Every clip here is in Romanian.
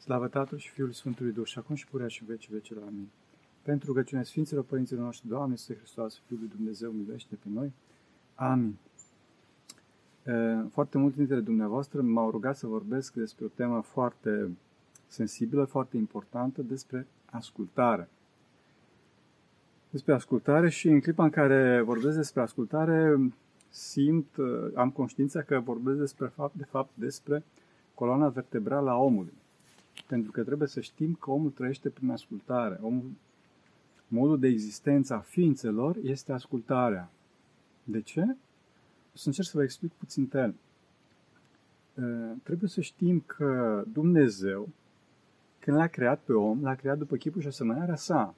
Slavă Tatălui și Fiului Sfântului Duh și acum și purea și vecii vecilor. Amin. Pentru rugăciunea Sfinților Părinților noștri, Doamne, Iisuse Hristos, Fiul lui Dumnezeu, miluiește pe noi. Amin. Foarte mulți dintre dumneavoastră m-au rugat să vorbesc despre o temă foarte sensibilă, foarte importantă, despre ascultare. Despre ascultare și în clipa în care vorbesc despre ascultare, simt, am conștiința că vorbesc despre fapt, de fapt despre coloana vertebrală a omului. Pentru că trebuie să știm că omul trăiește prin ascultare. Omul, modul de existență a ființelor este ascultarea. De ce? O să încerc să vă explic puțin tel. Trebuie să știm că Dumnezeu, când l-a creat pe om, l-a creat după chipul și asemănarea sa.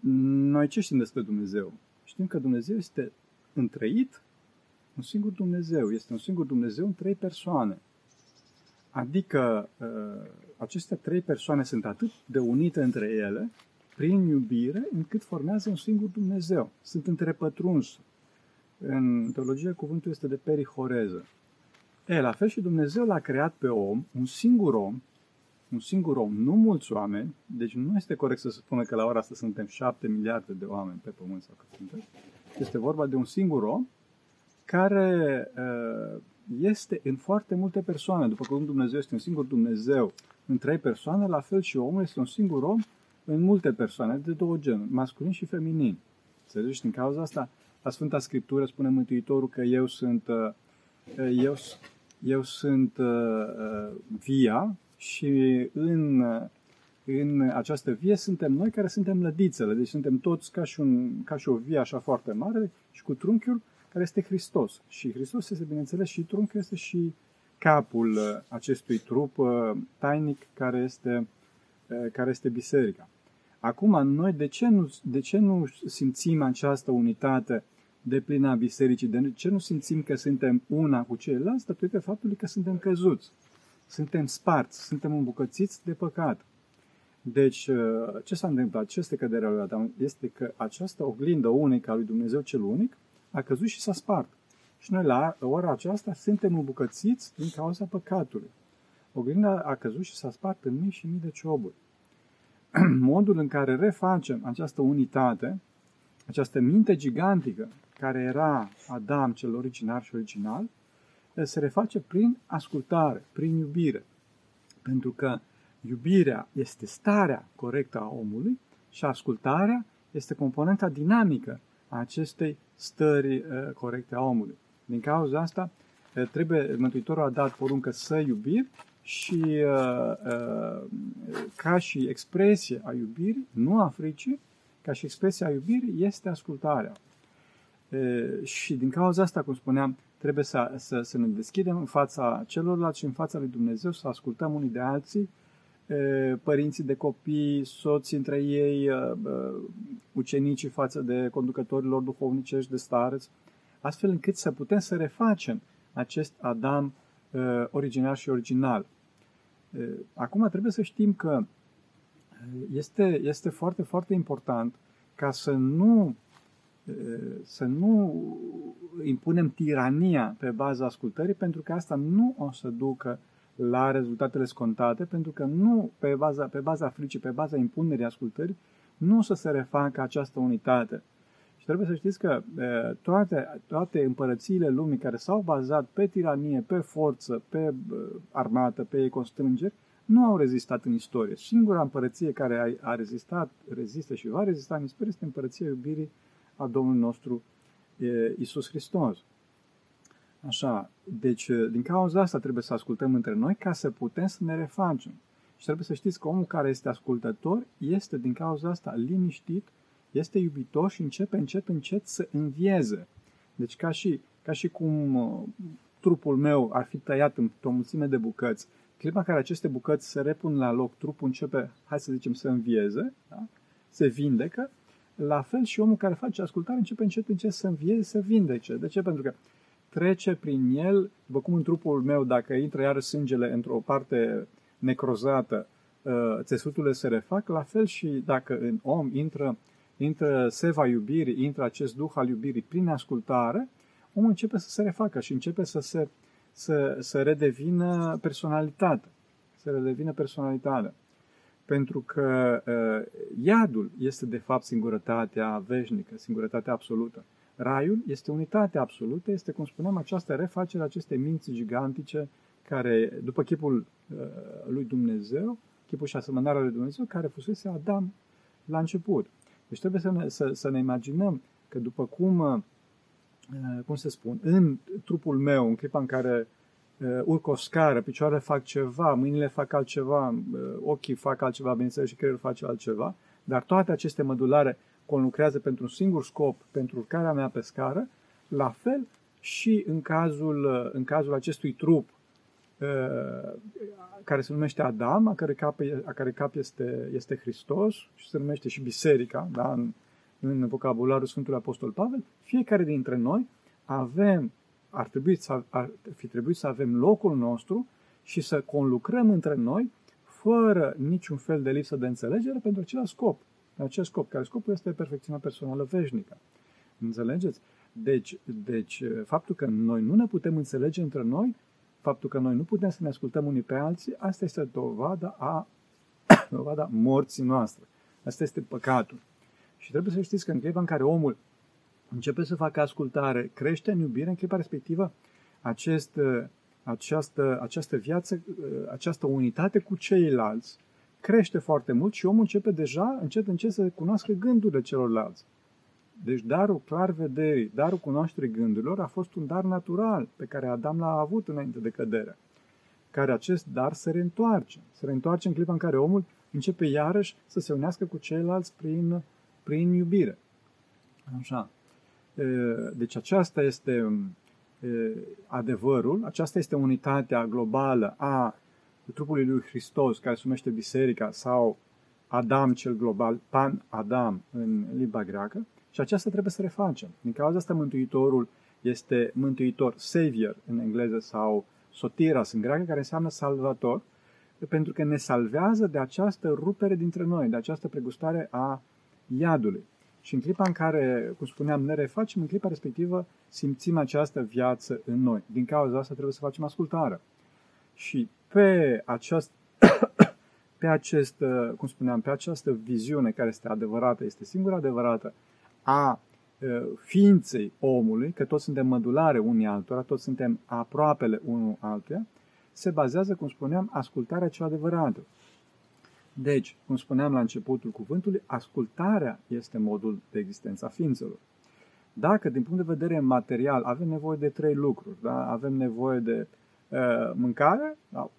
Noi ce știm despre Dumnezeu? Știm că Dumnezeu este întrăit un singur Dumnezeu. Este un singur Dumnezeu în trei persoane. Adică uh, aceste trei persoane sunt atât de unite între ele, prin iubire, încât formează un singur Dumnezeu. Sunt întrepătrunși. În teologie cuvântul este de perihoreză. E, la fel și Dumnezeu l-a creat pe om, un singur om, un singur om, nu mulți oameni, deci nu este corect să se spună că la ora asta suntem șapte miliarde de oameni pe pământ sau cât suntem. Este vorba de un singur om care uh, este în foarte multe persoane. După cum Dumnezeu este un singur Dumnezeu în trei persoane, la fel și omul este un singur om în multe persoane, de două genuri, masculin și feminin. Înțelegi? Din cauza asta, la Sfânta Scriptură spune Mântuitorul că eu sunt, uh, eu, eu sunt uh, via și în, în această vie suntem noi care suntem lădițele. Deci suntem toți ca și, un, ca și o vie așa foarte mare și cu trunchiul care este Hristos. Și Hristos este, bineînțeles, și trunchiul este și capul uh, acestui trup uh, tainic care este, uh, care este biserica. Acum, noi de ce, nu, de ce nu simțim această unitate de plină a bisericii? De ce nu simțim că suntem una cu ceilalți? Datorită faptului că suntem căzuți. Suntem sparți, suntem îmbucățiți de păcat. Deci, ce s-a întâmplat? Ce este căderea lui Adam? Este că această oglindă unică a lui Dumnezeu cel unic a căzut și s-a spart. Și noi la ora aceasta suntem îmbucățiți din cauza păcatului. Oglinda a căzut și s-a spart în mii și mii de cioburi. Modul în care refacem această unitate, această minte gigantică care era Adam cel original și original, se reface prin ascultare, prin iubire. Pentru că iubirea este starea corectă a omului și ascultarea este componenta dinamică a acestei stări uh, corecte a omului. Din cauza asta, uh, trebuie, Mântuitorul a dat poruncă să iubim și uh, uh, ca și expresie a iubirii, nu a fricii, ca și expresie a iubirii este ascultarea. Uh, și din cauza asta, cum spuneam, trebuie să, să, să ne deschidem în fața celorlalți și în fața lui Dumnezeu, să ascultăm unii de alții, părinții de copii, soții între ei, ucenicii față de conducătorilor duhovnicești de stareți, astfel încât să putem să refacem acest Adam original și original. Acum trebuie să știm că este, este foarte, foarte important ca să nu, să nu impunem tirania pe baza ascultării, pentru că asta nu o să ducă la rezultatele scontate, pentru că nu pe baza, pe baza fricii, pe baza impunerii ascultării, nu o să se refacă această unitate. Și trebuie să știți că toate, toate împărățiile lumii care s-au bazat pe tiranie, pe forță, pe armată, pe constrângeri, nu au rezistat în istorie. Singura împărăție care a, a rezistat, rezistă și va rezista în istorie este împărăția iubirii a Domnului nostru Isus Hristos. Așa, deci din cauza asta trebuie să ascultăm între noi ca să putem să ne refacem. Și trebuie să știți că omul care este ascultător este din cauza asta liniștit, este iubitor și începe încet, încet să învieze. Deci ca și, ca și cum uh, trupul meu ar fi tăiat în o mulțime de bucăți, clipa în care aceste bucăți se repun la loc, trupul începe, hai să zicem, să învieze, da? se vindecă, la fel și omul care face ascultare începe încet, încet să învieze, să vindece. De ce? Pentru că trece prin el, după cum în trupul meu, dacă intră iară sângele într-o parte necrozată, uh, țesuturile se refac, la fel și dacă în om intră, intră seva iubirii, intră acest duh al iubirii prin ascultare, omul începe să se refacă și începe să se să, să redevină personalitate. să le devină personalitate. Pentru că uh, iadul este de fapt singurătatea veșnică, singurătatea absolută. Raiul este unitatea absolută, este, cum spuneam, această refacere a acestei minți gigantice care, după chipul uh, lui Dumnezeu, chipul și asemănarea lui Dumnezeu, care fusese Adam la început. Deci trebuie să ne, să, să ne imaginăm că după cum, uh, cum se spun, în trupul meu, în clipa în care uh, urc o scară, picioarele fac ceva, mâinile fac altceva, uh, ochii fac altceva, bineînțeles, și creierul face altceva, dar toate aceste mădulare conlucrează pentru un singur scop, pentru urcarea mea pe scară, la fel și în cazul, în cazul acestui trup care se numește Adam, a care cap, a care cap este, este Hristos și se numește și Biserica, da, în, în vocabularul Sfântului Apostol Pavel, fiecare dintre noi avem, ar, trebui să, ar fi trebuit să avem locul nostru și să conlucrăm între noi fără niciun fel de lipsă de înțelegere pentru acel scop. Acest scop, care scopul este perfecțiunea personală veșnică. Înțelegeți? Deci, deci, faptul că noi nu ne putem înțelege între noi faptul că noi nu putem să ne ascultăm unii pe alții, asta este dovada a dovada morții noastre. Asta este păcatul. Și trebuie să știți că în clipa în care omul începe să facă ascultare, crește în iubire, în clipa respectivă, acest, această, această viață, această unitate cu ceilalți crește foarte mult și omul începe deja, încet, încet să cunoască gândurile celorlalți. Deci darul clar vederii, darul cunoașterii gândurilor a fost un dar natural pe care Adam l-a avut înainte de cădere. Care acest dar se reîntoarce. Se reîntoarce în clipa în care omul începe iarăși să se unească cu ceilalți prin, prin iubire. Așa. Deci aceasta este adevărul, aceasta este unitatea globală a trupului lui Hristos, care se numește Biserica, sau Adam cel global, Pan Adam în limba greacă, și aceasta trebuie să refacem. Din cauza asta Mântuitorul este Mântuitor, Savior în engleză sau Sotiras în greacă, care înseamnă salvator, pentru că ne salvează de această rupere dintre noi, de această pregustare a iadului. Și în clipa în care, cum spuneam, ne refacem, în clipa respectivă simțim această viață în noi. Din cauza asta trebuie să facem ascultare. Și pe această pe acest, cum spuneam, pe această viziune care este adevărată, este singura adevărată, a ființei omului, că toți suntem mădulare unii altora, toți suntem aproapele unul altuia, se bazează, cum spuneam, ascultarea cea adevărată. Deci, cum spuneam la începutul cuvântului, ascultarea este modul de existență a ființelor. Dacă, din punct de vedere material, avem nevoie de trei lucruri, da? avem nevoie de uh, mâncare, da?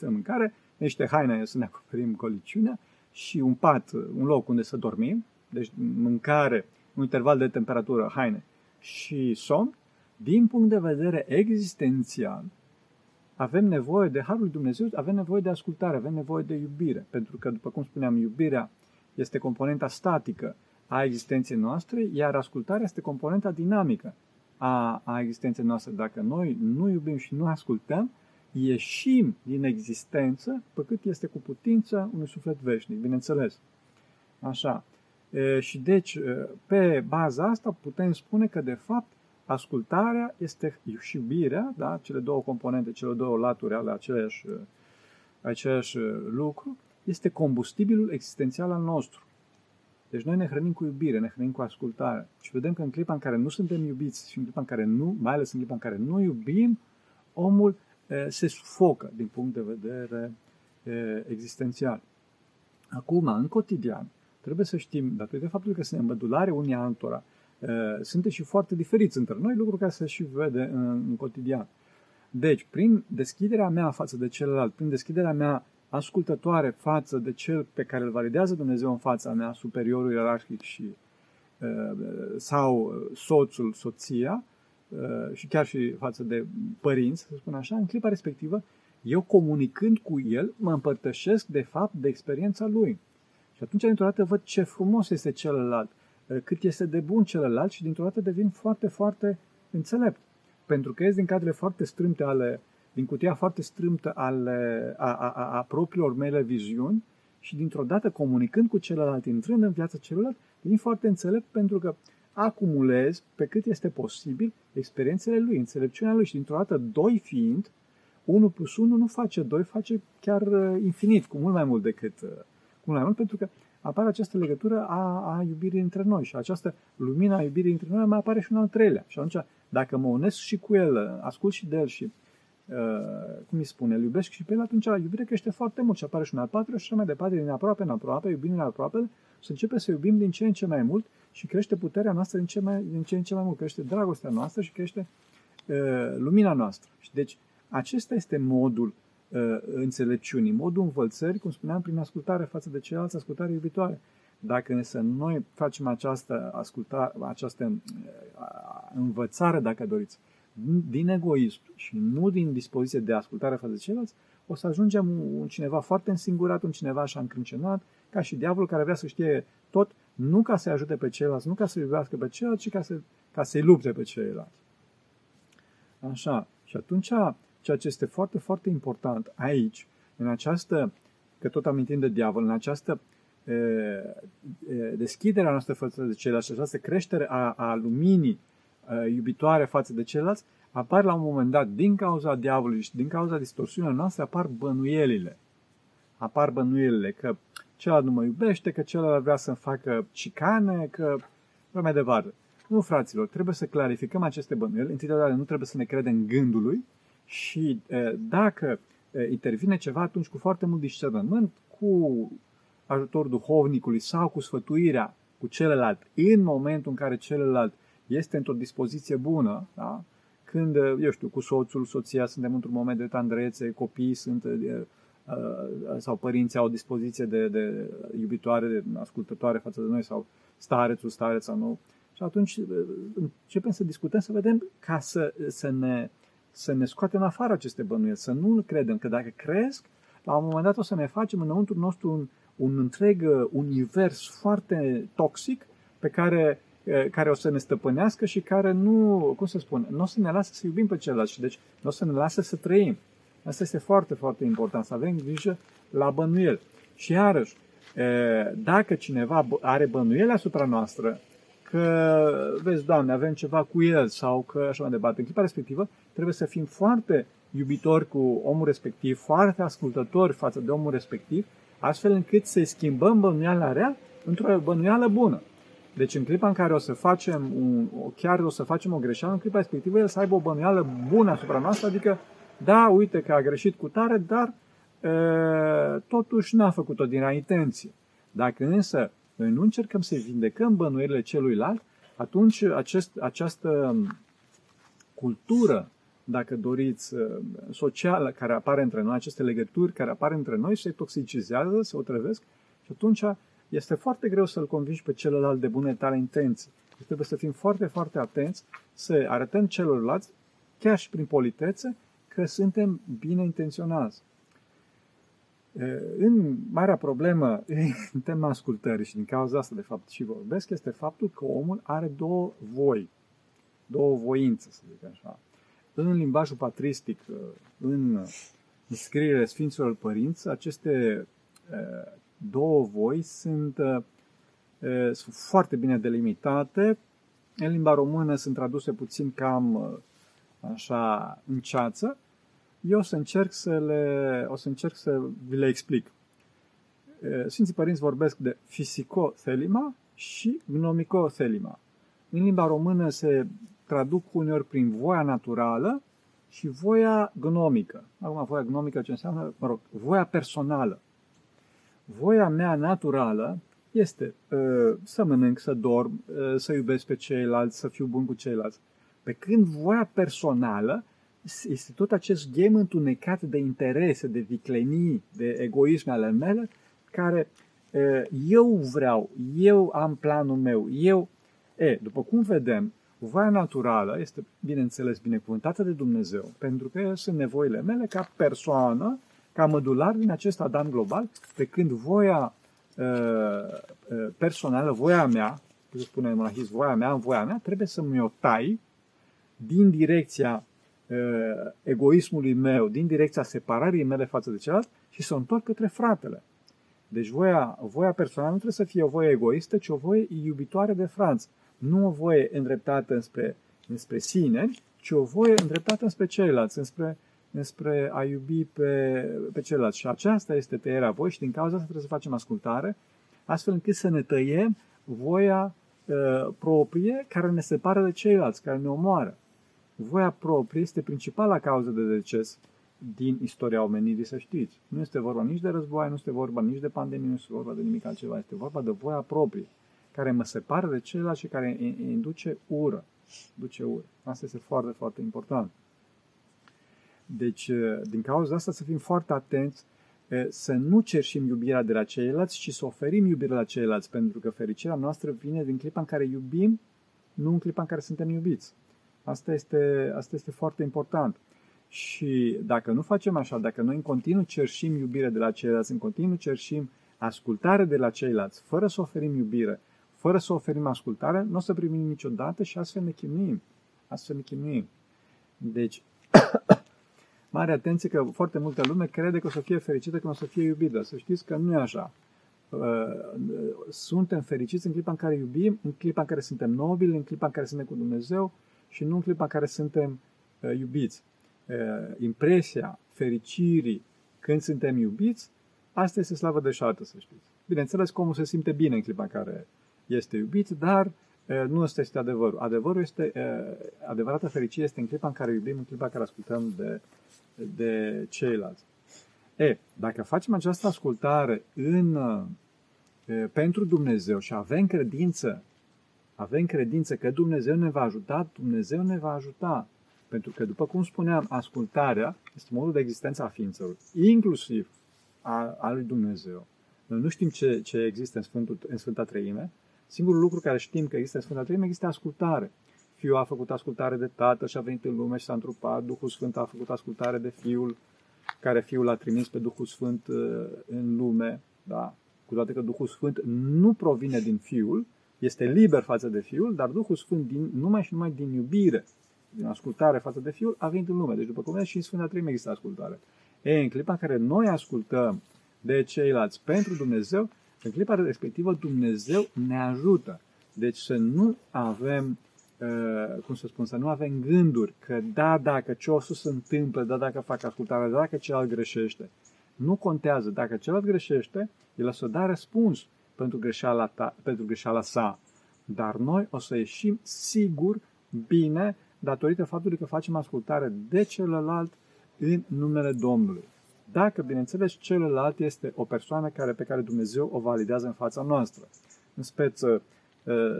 mâncare, niște haine să ne acoperim coliciunea și un pat, un loc unde să dormim, deci mâncare, un interval de temperatură, haine și somn, din punct de vedere existențial, avem nevoie de Harul Dumnezeu, avem nevoie de ascultare, avem nevoie de iubire. Pentru că, după cum spuneam, iubirea este componenta statică a existenței noastre, iar ascultarea este componenta dinamică a, a existenței noastre. Dacă noi nu iubim și nu ascultăm, ieșim din existență pe cât este cu putință unui suflet veșnic, bineînțeles. Așa. Și deci, pe baza asta, putem spune că, de fapt, ascultarea este și iubirea, da? cele două componente, cele două laturi ale aceleași, aceleași lucru, este combustibilul existențial al nostru. Deci noi ne hrănim cu iubire, ne hrănim cu ascultare. Și vedem că în clipa în care nu suntem iubiți și în clipa în care nu, mai ales în clipa în care nu iubim, omul se sufocă din punct de vedere existențial. Acum, în cotidian, Trebuie să știm, datorită faptului că suntem mădulare unii altora, suntem și foarte diferiți între noi, lucru care se și vede în, în cotidian. Deci, prin deschiderea mea față de celălalt, prin deschiderea mea ascultătoare față de cel pe care îl validează Dumnezeu în fața mea, superiorul ierarhic și sau soțul, soția, și chiar și față de părinți, să spun așa, în clipa respectivă, eu comunicând cu el, mă împărtășesc de fapt de experiența lui. Și atunci, dintr-o dată, văd ce frumos este celălalt, eh, cât este de bun celălalt și dintr-o dată devin foarte, foarte înțelept. Pentru că ies din cadrele foarte strâmte ale, din cutia foarte strâmtă ale, a, a, a, a propriilor mele viziuni și dintr-o dată comunicând cu celălalt, intrând în viața celălalt, devin foarte înțelept pentru că acumulez pe cât este posibil experiențele lui, înțelepciunea lui și dintr-o dată, doi fiind, 1 plus 1 nu face 2, face chiar uh, infinit, cu mult mai mult decât uh, cu mult mai mult, pentru că apare această legătură a, a iubirii între noi și această lumină a iubirii între noi mai apare și un al treilea. Și atunci, dacă mă unesc și cu el, ascult și de el și, uh, cum îi spune, îl iubesc și pe el, atunci iubirea crește foarte mult și apare și un al patrulea și așa mai departe, din aproape în aproape, iubim din aproape, să începe să iubim din ce în ce mai mult și crește puterea noastră din ce, mai, din ce în ce mai mult, crește dragostea noastră și crește uh, lumina noastră. Și deci, acesta este modul uh, înțelepciunii, modul învățării, cum spuneam, prin ascultare față de ceilalți, ascultare iubitoare. Dacă însă noi facem această, ascultare, această uh, învățare, dacă doriți, din egoism și nu din dispoziție de ascultare față de ceilalți, o să ajungem un cineva foarte însingurat, un cineva așa încrâncenat, ca și diavolul care vrea să știe tot, nu ca să-i ajute pe ceilalți, nu ca să iubească pe ceilalți, ci ca, să, ca să-i lupte pe ceilalți. Așa. Și atunci, ceea ce este foarte, foarte important aici, în această, că tot amintim de diavol, în această e, e, deschiderea noastră față de ceilalți, această creștere a, a luminii e, iubitoare față de ceilalți, apar la un moment dat, din cauza diavolului și din cauza distorsiunilor noastre, apar bănuielile. Apar bănuielile că celălalt nu mă iubește, că celălalt vrea să-mi facă cicane, că... mai departe. Nu, fraților, trebuie să clarificăm aceste bănuieli. Întâi de nu trebuie să ne credem gândului și dacă intervine ceva, atunci cu foarte mult discernământ, cu ajutorul duhovnicului sau cu sfătuirea cu celălalt în momentul în care celălalt este într-o dispoziție bună, da? când, eu știu, cu soțul, soția suntem într-un moment de tandrețe, copiii sunt sau părinții au o dispoziție de, de iubitoare, de ascultătoare față de noi sau starețul, stareț sau nu. Și atunci începem să discutăm, să vedem ca să, să, ne, să ne scoatem afară aceste bănuieli, să nu credem că dacă cresc, la un moment dat o să ne facem înăuntru nostru un, un întreg univers foarte toxic pe care, care o să ne stăpânească și care nu, cum să spun, nu o să ne lasă să iubim pe celălalt și deci nu o să ne lasă să trăim. Asta este foarte, foarte important, să avem grijă la bănuiel. Și iarăși, dacă cineva are bănuiele asupra noastră, că, vezi, Doamne, avem ceva cu el sau că așa mai departe, în clipa respectivă, trebuie să fim foarte iubitori cu omul respectiv, foarte ascultători față de omul respectiv, astfel încât să-i schimbăm bănuiala rea într-o bănuială bună. Deci în clipa în care o să facem un, chiar o să facem o greșeală, în clipa respectivă el să aibă o bănuială bună asupra noastră, adică da, uite că a greșit cu tare, dar e, totuși n-a făcut-o din rea intenție. Dacă însă noi nu încercăm să vindecăm bănuirile celuilalt, atunci acest, această cultură, dacă doriți, socială care apare între noi, aceste legături care apar între noi, se toxicizează, se otrăvesc și atunci este foarte greu să-l convingi pe celălalt de bune tale intenții. Deci trebuie să fim foarte, foarte atenți să arătăm celorlalți, chiar și prin politețe, că suntem bine intenționați. În marea problemă în tema ascultării și din cauza asta de fapt și vorbesc este faptul că omul are două voi, două voințe, să zic așa. În limbajul patristic, în scrierile Sfinților Părinți, aceste două voi sunt, sunt foarte bine delimitate. În limba română sunt traduse puțin cam așa în ceață, eu o să încerc să, le, o să, încerc să vi le explic. Sfinții Părinți vorbesc de fisico-thelima și gnomico-thelima. În limba română se traduc uneori prin voia naturală și voia gnomică. Acum, voia gnomică ce înseamnă? Mă rog, voia personală. Voia mea naturală este uh, să mănânc, să dorm, uh, să iubesc pe ceilalți, să fiu bun cu ceilalți. Pe când voia personală este tot acest game întunecat de interese, de viclenii, de egoisme ale mele, care eu vreau, eu am planul meu, eu... E, după cum vedem, voia naturală este, bineînțeles, binecuvântată de Dumnezeu, pentru că sunt nevoile mele ca persoană, ca mădular din acest Adam global, pe când voia personală, voia mea, cum spune monahist, voia mea, voia mea, trebuie să mi-o tai din direcția uh, egoismului meu, din direcția separării mele față de celălalt și să o întorc către fratele. Deci voia, voia personală nu trebuie să fie o voie egoistă, ci o voie iubitoare de franț. Nu o voie îndreptată înspre, înspre sine, ci o voie îndreptată înspre ceilalți, înspre înspre a iubi pe, pe celălalt. Și aceasta este tăierea voi și din cauza asta trebuie să facem ascultare, astfel încât să ne tăiem voia uh, proprie care ne separă de ceilalți, care ne omoară. Voia proprie este principala cauză de deces din istoria omenirii, să știți. Nu este vorba nici de război, nu este vorba nici de pandemie, nu este vorba de nimic altceva. Este vorba de voia proprie, care mă separă de celălalt și care induce ură. Duce ură. Asta este foarte, foarte important. Deci, eh, din cauza asta să fim foarte atenți eh, să nu cerșim iubirea de la ceilalți, ci să oferim iubirea la ceilalți, pentru că fericirea noastră vine din clipa în care iubim, nu în clipa în care suntem iubiți. Asta este, asta este foarte important. Și dacă nu facem așa, dacă noi în continuu cerșim iubire de la ceilalți, în continuu cerșim ascultare de la ceilalți, fără să oferim iubire, fără să oferim ascultare, nu o să primim niciodată și astfel ne chinuim. Astfel ne chinuim. Deci, mare atenție că foarte multă lume crede că o să fie fericită când o să fie iubită. Să știți că nu e așa. Uh, suntem fericiți în clipa în care iubim, în clipa în care suntem nobili, în clipa în care suntem cu Dumnezeu și nu în clipa în care suntem uh, iubiți. Uh, impresia fericirii când suntem iubiți, asta este slavă de șartă, să știți. Bineînțeles, omul se simte bine în clipa în care este iubit, dar nu ăsta este adevărul. Adevărul este, adevărata fericire este în clipa în care iubim, în clipa în care ascultăm de de ceilalți. E, dacă facem această ascultare în, e, pentru Dumnezeu și avem credință, avem credință că Dumnezeu ne va ajuta, Dumnezeu ne va ajuta. Pentru că, după cum spuneam, ascultarea este modul de existență a ființelor, inclusiv a, a lui Dumnezeu. Noi nu știm ce, ce există în, Sfântul, în Sfânta Treime. Singurul lucru care știm că există în Sfânta Treime este ascultare. Fiul a făcut ascultare de Tatăl și a venit în lume și s-a întrupat. Duhul Sfânt a făcut ascultare de Fiul, care Fiul a trimis pe Duhul Sfânt uh, în lume. Da? Cu toate că Duhul Sfânt nu provine din Fiul, este liber față de Fiul, dar Duhul Sfânt din, numai și numai din iubire, din ascultare față de Fiul, a venit în lume. Deci, după cum și în Sfânta Treime există ascultare. E, în clipa în care noi ascultăm de ceilalți pentru Dumnezeu, în clipa respectivă Dumnezeu ne ajută. Deci să nu avem Uh, cum să spun, să nu avem gânduri că da, dacă ce o să se întâmplă, da, dacă fac ascultare, da, dacă celălalt greșește. Nu contează. Dacă celălalt greșește, el o să da răspuns pentru greșeala, ta, pentru greșeala sa. Dar noi o să ieșim sigur bine datorită faptului că facem ascultare de celălalt în numele Domnului. Dacă, bineînțeles, celălalt este o persoană care, pe care Dumnezeu o validează în fața noastră. În speță, Uh,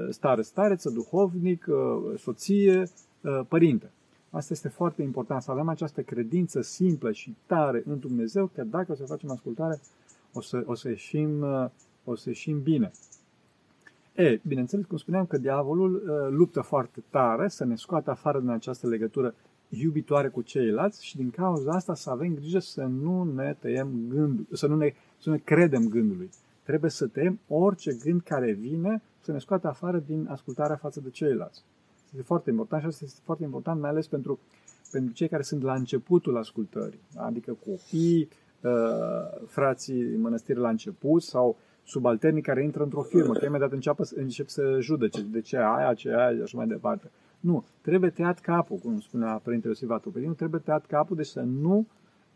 stare, stareță, duhovnic, uh, soție, uh, părinte. Asta este foarte important, să avem această credință simplă și tare în Dumnezeu, că dacă o să facem ascultare, o să, o să, ieșim, o să ieșim bine. E, bineînțeles, cum spuneam, că diavolul luptă foarte tare să ne scoată afară din această legătură iubitoare cu ceilalți și din cauza asta să avem grijă să nu ne tăiem gândul, să nu ne, să nu ne credem gândului. Trebuie să tăiem orice gând care vine să ne scoată afară din ascultarea față de ceilalți. Este foarte important și asta este foarte important, mai ales pentru, pentru cei care sunt la începutul ascultării, da? adică copii, uh, frații mănăstiri la început sau subalternii care intră într-o firmă, că imediat începe, încep să judece de ce aia, ce aia și așa mai departe. Nu, trebuie tăiat capul, cum spunea Părintele Iosif Atopedinu, trebuie tăiat capul, deci să nu,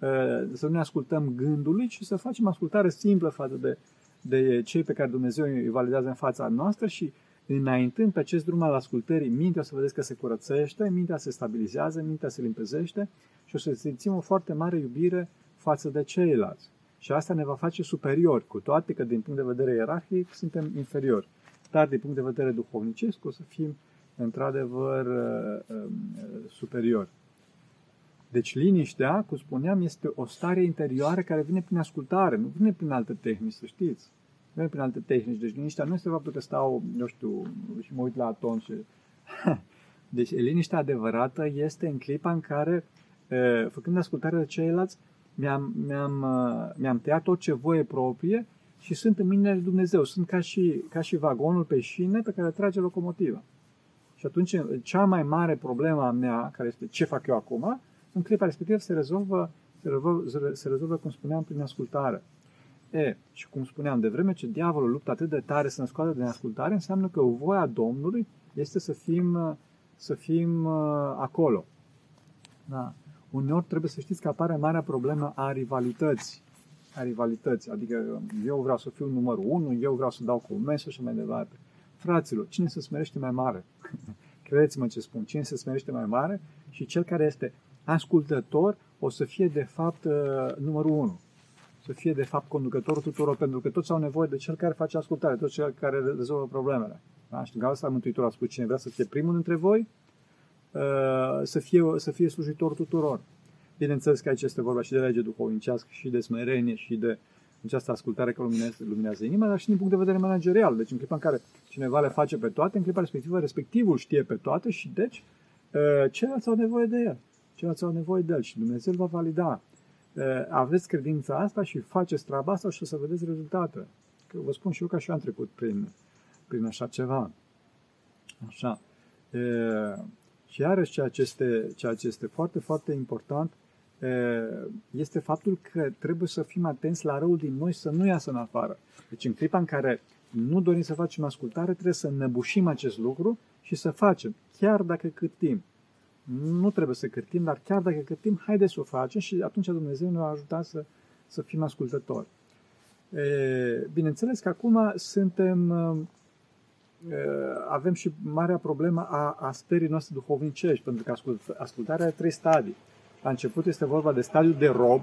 uh, să nu ne ascultăm gândului, ci să facem ascultare simplă față de, de cei pe care Dumnezeu îi validează în fața noastră și înaintând pe acest drum al ascultării, mintea o să vedeți că se curățește, mintea se stabilizează, mintea se limpezește și o să simțim o foarte mare iubire față de ceilalți. Și asta ne va face superiori, cu toate că din punct de vedere ierarhic suntem inferiori. Dar din punct de vedere duhovnicesc o să fim într-adevăr uh, um, superiori. Deci liniștea, cum spuneam, este o stare interioară care vine prin ascultare, nu vine prin alte tehnici, să știți. Nu vine prin alte tehnici. Deci liniștea nu este faptul că stau, nu știu, și mă uit la aton și... Deci liniștea adevărată este în clipa în care, făcând ascultare de ceilalți, mi-am, mi-am, mi-am tăiat orice voie proprie și sunt în mine Dumnezeu. Sunt ca și, ca și vagonul pe șine pe care trage locomotiva. Și atunci, cea mai mare problemă a mea, care este ce fac eu acum, în clipa respectivă se rezolvă, se rezolvă, se rezolvă, cum spuneam, prin ascultare. E, și cum spuneam, de vreme ce diavolul luptă atât de tare să ne scoată din ascultare, înseamnă că voia Domnului este să fim, să fim uh, acolo. Da. uneori trebuie să știți că apare marea problemă a rivalității. A rivalității. Adică eu vreau să fiu numărul unu, eu vreau să dau comenzi și mai departe. Fraților, cine se smerește mai mare? Credeți-mă ce spun. Cine se smerește mai mare și cel care este ascultător o să fie de fapt uh, numărul unu. Să fie de fapt conducătorul tuturor, pentru că toți au nevoie de cel care face ascultare, toți cel care rezolvă problemele. Da? Și în asta Mântuitorul a spus, cine vrea să fie primul dintre voi, uh, să fie, să fie slujitor tuturor. Bineînțeles că aici este vorba și de lege duhovnicească, și de smerenie, și de această ascultare care luminează, luminează inima, dar și din punct de vedere managerial. Deci în clipa în care cineva le face pe toate, în clipa respectivă, respectivul știe pe toate și deci uh, ceilalți au nevoie de el. Ceilalți au nevoie de el și Dumnezeu va valida. Uh, aveți credința asta și faceți treaba asta și o să vedeți rezultate. Că vă spun și eu că și eu am trecut prin, prin așa ceva. Așa. Uh, și iarăși ceea ce, este, ceea ce este foarte, foarte important este faptul că trebuie să fim atenți la răul din noi să nu iasă în afară. Deci în clipa în care nu dorim să facem ascultare, trebuie să năbușim acest lucru și să facem, chiar dacă cârtim. Nu trebuie să cârtim, dar chiar dacă cârtim, haide să o facem și atunci Dumnezeu ne va ajuta să, să fim ascultători. E, bineînțeles că acum suntem, e, avem și marea problemă a, a stării noastre duhovnicești, pentru că ascult, ascultarea are trei stadii. La început este vorba de stadiul de rob,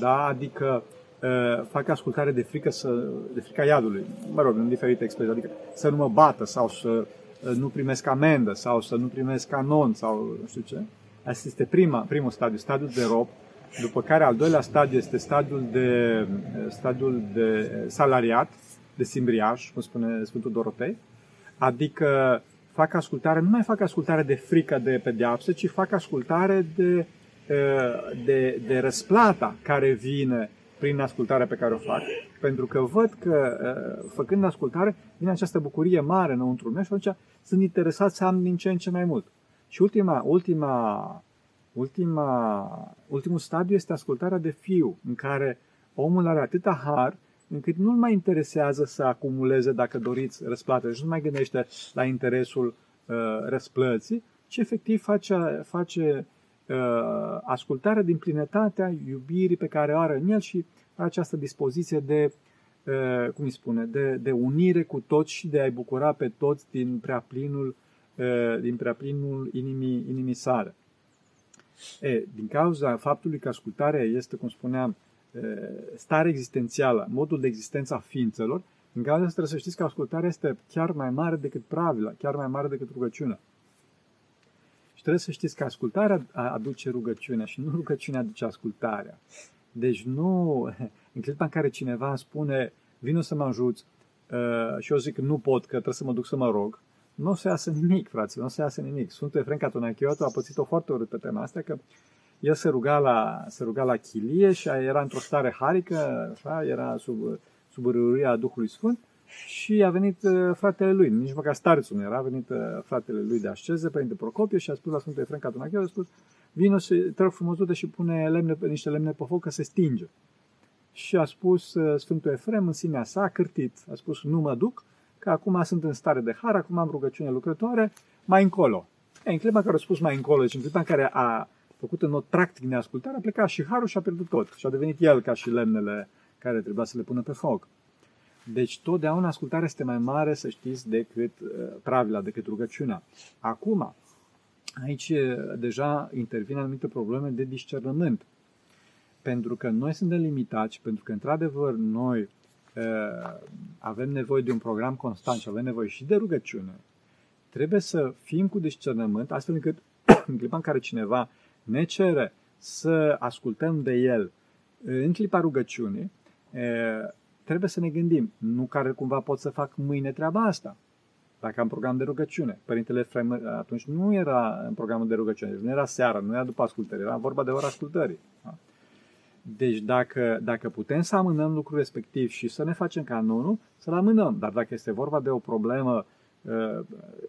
da? adică uh, fac ascultare de frică, să, de frica iadului, mă rog, în diferite expresii, adică să nu mă bată sau să uh, nu primesc amendă sau să nu primesc canon sau nu știu ce. Asta este prima, primul stadiu, stadiul de rob, după care al doilea stadiu este stadiul de, stadiul de salariat, de simbriaj, cum spune Sfântul Dorotei, adică fac ascultare, nu mai fac ascultare de frică de pedeapsă, ci fac ascultare de Uh, de, de răsplata care vine prin ascultarea pe care o fac, pentru că văd că, uh, făcând ascultare, vine această bucurie mare înăuntru meu și atunci sunt interesat să am din ce în ce mai mult. Și ultima, ultima, ultima, ultimul stadiu este ascultarea de fiu, în care omul are atâta har încât nu-l mai interesează să acumuleze, dacă doriți, răsplată. Deci nu mai gândește la interesul uh, răsplății, ci efectiv face, face uh, ascultare din plinătatea iubirii pe care o are în el și această dispoziție de, uh, cum îi spune, de, de unire cu toți și de a-i bucura pe toți din preaplinul, uh, din preaplinul inimii, inimii sale. E, din cauza faptului că ascultarea este, cum spuneam, uh, stare existențială, modul de existență a ființelor, în cauza asta trebuie să știți că ascultarea este chiar mai mare decât pravila, chiar mai mare decât rugăciunea. Și trebuie să știți că ascultarea aduce rugăciunea și nu rugăciunea aduce ascultarea. Deci nu, în clipa în care cineva spune, vino să mă ajuți, uh, și eu zic nu pot, că trebuie să mă duc să mă rog, nu o să iasă nimic, frate, nu o să iasă nimic. Sfântul Efrem Catonachiotu a pățit-o foarte urât pe tema asta, că el se ruga la, se ruga la chilie și era într-o stare harică, așa, era sub, sub râuria Duhului Sfânt și a venit uh, fratele lui, nici măcar starețul nu era, a venit uh, fratele lui de asceze, Părinte Procopie și a spus la Sfântul Efrem Catunachiu, a spus, vină și te rog frumos, du și pune lemne, niște lemne pe foc că se stinge. Și a spus uh, Sfântul Efrem în sinea sa, a cârtit, a spus, nu mă duc, că acum sunt în stare de har, acum am rugăciune lucrătoare, mai încolo. E, în clipa în care a spus mai încolo, deci în clipa în care a făcut în mod practic neascultare, a plecat și harul și a pierdut tot. Și a devenit el ca și lemnele care trebuia să le pună pe foc. Deci totdeauna ascultarea este mai mare, să știți, decât uh, pravila, decât rugăciunea. Acum, aici uh, deja intervin anumite probleme de discernământ. Pentru că noi suntem limitați, pentru că, într-adevăr, noi uh, avem nevoie de un program constant și avem nevoie și de rugăciune, trebuie să fim cu discernământ, astfel încât în clipa în care cineva ne cere să ascultăm de el în clipa rugăciunii, trebuie să ne gândim, nu care cumva pot să fac mâine treaba asta. Dacă am program de rugăciune. Părintele Efraim atunci nu era în programul de rugăciune, deci nu era seara, nu era după ascultări, era vorba de ora ascultării. Da? Deci dacă, dacă putem să amânăm lucrul respectiv și să ne facem canonul, să-l amânăm. Dar dacă este vorba de o problemă, uh,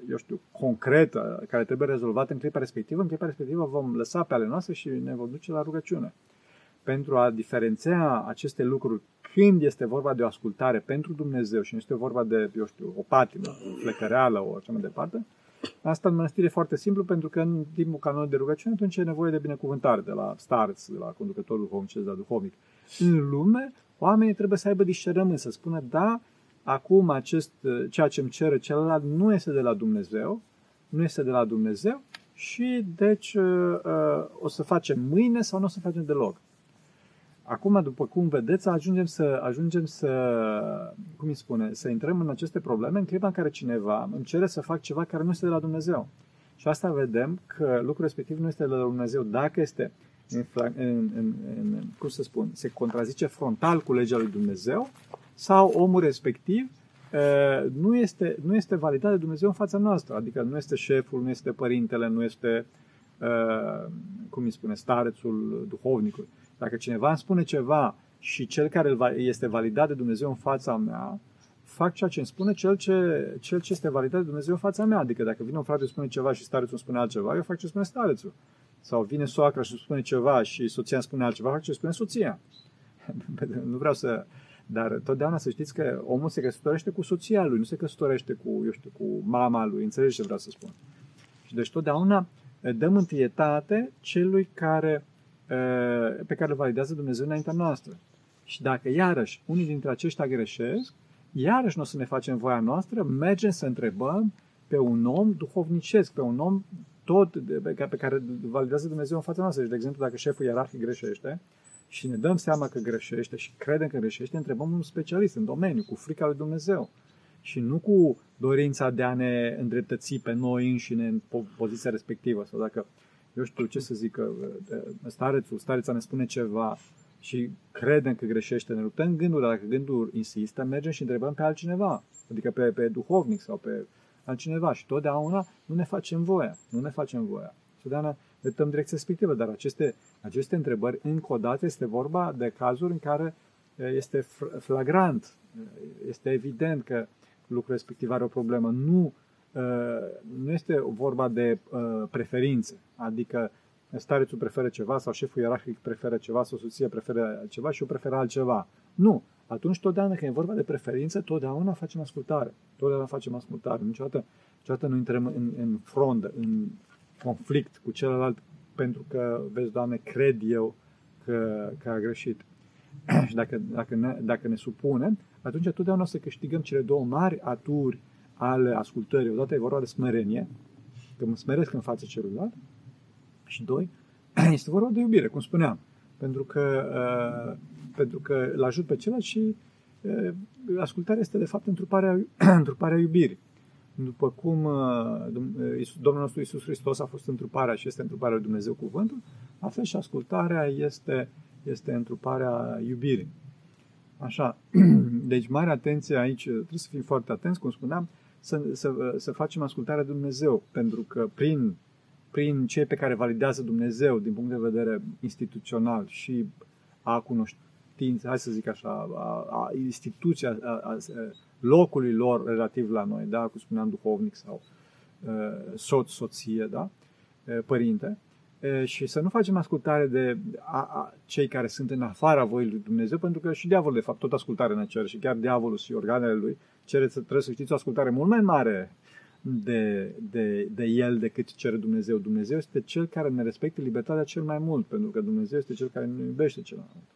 eu știu, concretă, care trebuie rezolvată în clipa respectivă, în clipa respectivă vom lăsa pe ale noastre și ne vom duce la rugăciune. Pentru a diferenția aceste lucruri când este vorba de o ascultare pentru Dumnezeu și nu este vorba de, eu știu, o patimă, o flecăreală, o așa mai departe, Asta în mănăstire e foarte simplu, pentru că în timpul canonului de rugăciune atunci e nevoie de binecuvântare de la starț, de la conducătorul duhovnic, de la duhovnic. În lume, oamenii trebuie să aibă discernământ, să spună, da, acum acest, ceea ce îmi cere celălalt nu este de la Dumnezeu, nu este de la Dumnezeu și deci uh, uh, o să facem mâine sau nu o să facem deloc. Acum, după cum vedeți, ajungem să, ajungem să, cum îi spune, să intrăm în aceste probleme în clipa în care cineva îmi cere să fac ceva care nu este de la Dumnezeu. Și asta vedem că lucrul respectiv nu este de la Dumnezeu. Dacă este, în, în, în, în, cum să spun, se contrazice frontal cu legea lui Dumnezeu, sau omul respectiv nu este, nu este validat de Dumnezeu în fața noastră. Adică nu este șeful, nu este părintele, nu este, cum îi spune, starețul, duhovnicul. Dacă cineva îmi spune ceva și cel care este validat de Dumnezeu în fața mea, fac ceea ce îmi spune cel ce, cel ce este validat de Dumnezeu în fața mea. Adică dacă vine un frate și spune ceva și starețul îmi spune altceva, eu fac ce spune starețul. Sau vine soacra și îmi spune ceva și soția îmi spune altceva, fac ce spune soția. nu vreau să... Dar totdeauna să știți că omul se căsătorește cu soția lui, nu se căsătorește cu, eu știu, cu mama lui. Înțelegeți ce vreau să spun. Și deci totdeauna dăm întâietate celui care Uh, pe care îl validează Dumnezeu înaintea noastră. Și dacă iarăși unii dintre aceștia greșesc, iarăși nu o să ne facem voia noastră, mergem să întrebăm pe un om duhovnicesc, pe un om tot pe care validează Dumnezeu în fața noastră. Deci, de exemplu, dacă șeful ierarhic greșește și ne dăm seama că greșește și credem că greșește, întrebăm un specialist în domeniu, cu frica lui Dumnezeu. Și nu cu dorința de a ne îndreptăți pe noi înșine în poziția respectivă. Sau dacă eu știu ce să zic, starețul, stareța ne spune ceva și credem că greșește, ne luptăm gândul, dar dacă gândul insistă, mergem și întrebăm pe altcineva, adică pe, pe duhovnic sau pe altcineva. Și totdeauna nu ne facem voia, nu ne facem voia. Totdeauna ne dăm direcția respectivă, dar aceste, aceste întrebări, încă o dată, este vorba de cazuri în care este flagrant, este evident că lucrul respectiv are o problemă. Nu Uh, nu este vorba de uh, preferințe, adică starețul preferă ceva sau șeful ierarhic preferă ceva sau soția preferă ceva și eu prefer altceva. Nu. Atunci, totdeauna când e vorba de preferințe, totdeauna facem ascultare. Totdeauna facem ascultare. Niciodată, niciodată nu intrăm în, în frondă, în conflict cu celălalt pentru că, vezi, Doamne, cred eu că, că a greșit. și dacă, dacă, ne, dacă ne supunem, atunci totdeauna o să câștigăm cele două mari aturi ale ascultării. Odată e vorba de smerenie, că mă smeresc în fața celuilalt. Și doi, este vorba de iubire, cum spuneam. Pentru că, uh, pentru că îl ajut pe celălalt și uh, ascultarea este de fapt întruparea, întruparea iubirii. După cum uh, Domnul nostru Isus Hristos a fost întruparea și este întruparea lui Dumnezeu cuvântul, la fel și ascultarea este, este întruparea iubirii. Așa, deci mare atenție aici, trebuie să fim foarte atenți, cum spuneam, să, să, să facem ascultarea de Dumnezeu, pentru că prin, prin cei pe care validează Dumnezeu din punct de vedere instituțional și a cunoștinței, hai să zic așa, a, a instituția, a, a, locului lor relativ la noi, da, cum spuneam, duhovnic sau soț, soție, da, părinte, și să nu facem ascultare de a, a, cei care sunt în afara voii lui Dumnezeu, pentru că și diavolul, de fapt, tot ascultare ne cere și chiar diavolul și organele lui cere să trebuie să știți o ascultare mult mai mare de, de, de el decât cere Dumnezeu. Dumnezeu este cel care ne respectă libertatea cel mai mult, pentru că Dumnezeu este cel care ne iubește cel mai mult.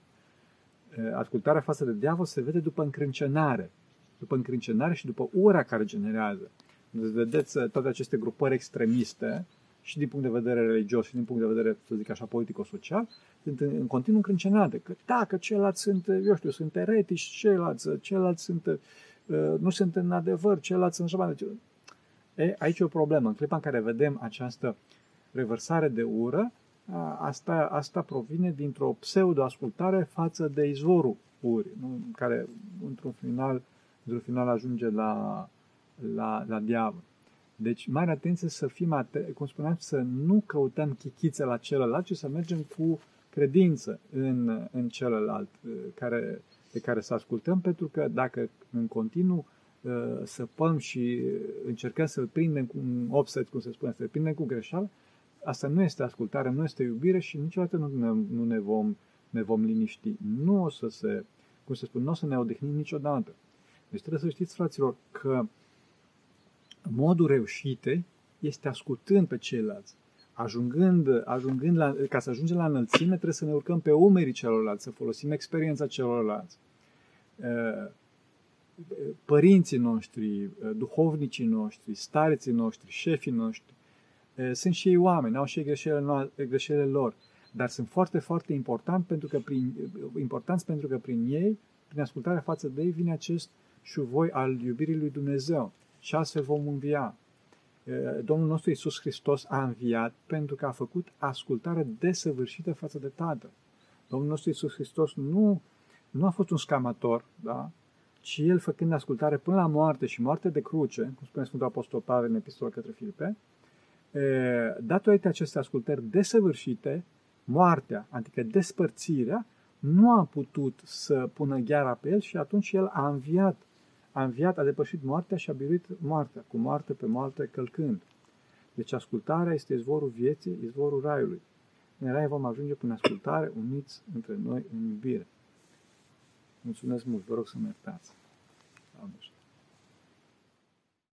Ascultarea față de diavol se vede după încrâncenare, după încrâncenare și după ura care generează. Deci vedeți toate aceste grupări extremiste și din punct de vedere religios și din punct de vedere, să zic așa, politico-social, sunt în, în continuu încrâncenate. Că da, că ceilalți sunt, eu știu, sunt eretici, ceilalți, ceilalți sunt, uh, nu sunt în adevăr, ceilalți sunt așa E, aici e o problemă. În clipa în care vedem această revărsare de ură, asta, asta provine dintr-o pseudo-ascultare față de izvorul urii, nu? care într-un final, într-un final ajunge la, la, la diavol. Deci, mare atenție să fim, atenți, cum spuneam, să nu căutăm chichițe la celălalt, ci să mergem cu credință în, în celălalt uh, care, pe care să ascultăm, pentru că dacă în continuu uh, săpăm și încercăm să-l prindem cu un offset, cum se spune, să-l prindem cu greșeală, asta nu este ascultare, nu este iubire și niciodată nu ne, nu ne, vom, ne vom liniști. Nu o să se, cum se spune, nu o să ne odihnim niciodată. Deci trebuie să știți, fraților, că modul reușitei este ascultând pe ceilalți. Ajungând, ajungând la, ca să ajungem la înălțime, trebuie să ne urcăm pe umerii celorlalți, să folosim experiența celorlalți. Părinții noștri, duhovnicii noștri, stareții noștri, șefii noștri, sunt și ei oameni, au și ei greșelile, greșelile lor, dar sunt foarte, foarte important pentru că prin, importanți pentru că prin ei, prin ascultarea față de ei, vine acest șuvoi al iubirii lui Dumnezeu și astfel vom învia. Domnul nostru Iisus Hristos a înviat pentru că a făcut ascultare desăvârșită față de Tatăl. Domnul nostru Iisus Hristos nu, nu a fost un scamator, da? ci El făcând ascultare până la moarte și moarte de cruce, cum spune Sfântul Apostol Pavel în epistola către Filipe, datorită acestei ascultări desăvârșite, moartea, adică despărțirea, nu a putut să pună gheara pe el și atunci el a înviat a înviat, a depășit moartea și a biruit moartea, cu moarte pe moarte călcând. Deci ascultarea este izvorul vieții, izvorul raiului. În rai vom ajunge prin ascultare, uniți între noi în iubire. Mulțumesc mult, vă rog să mă iertați. Doamne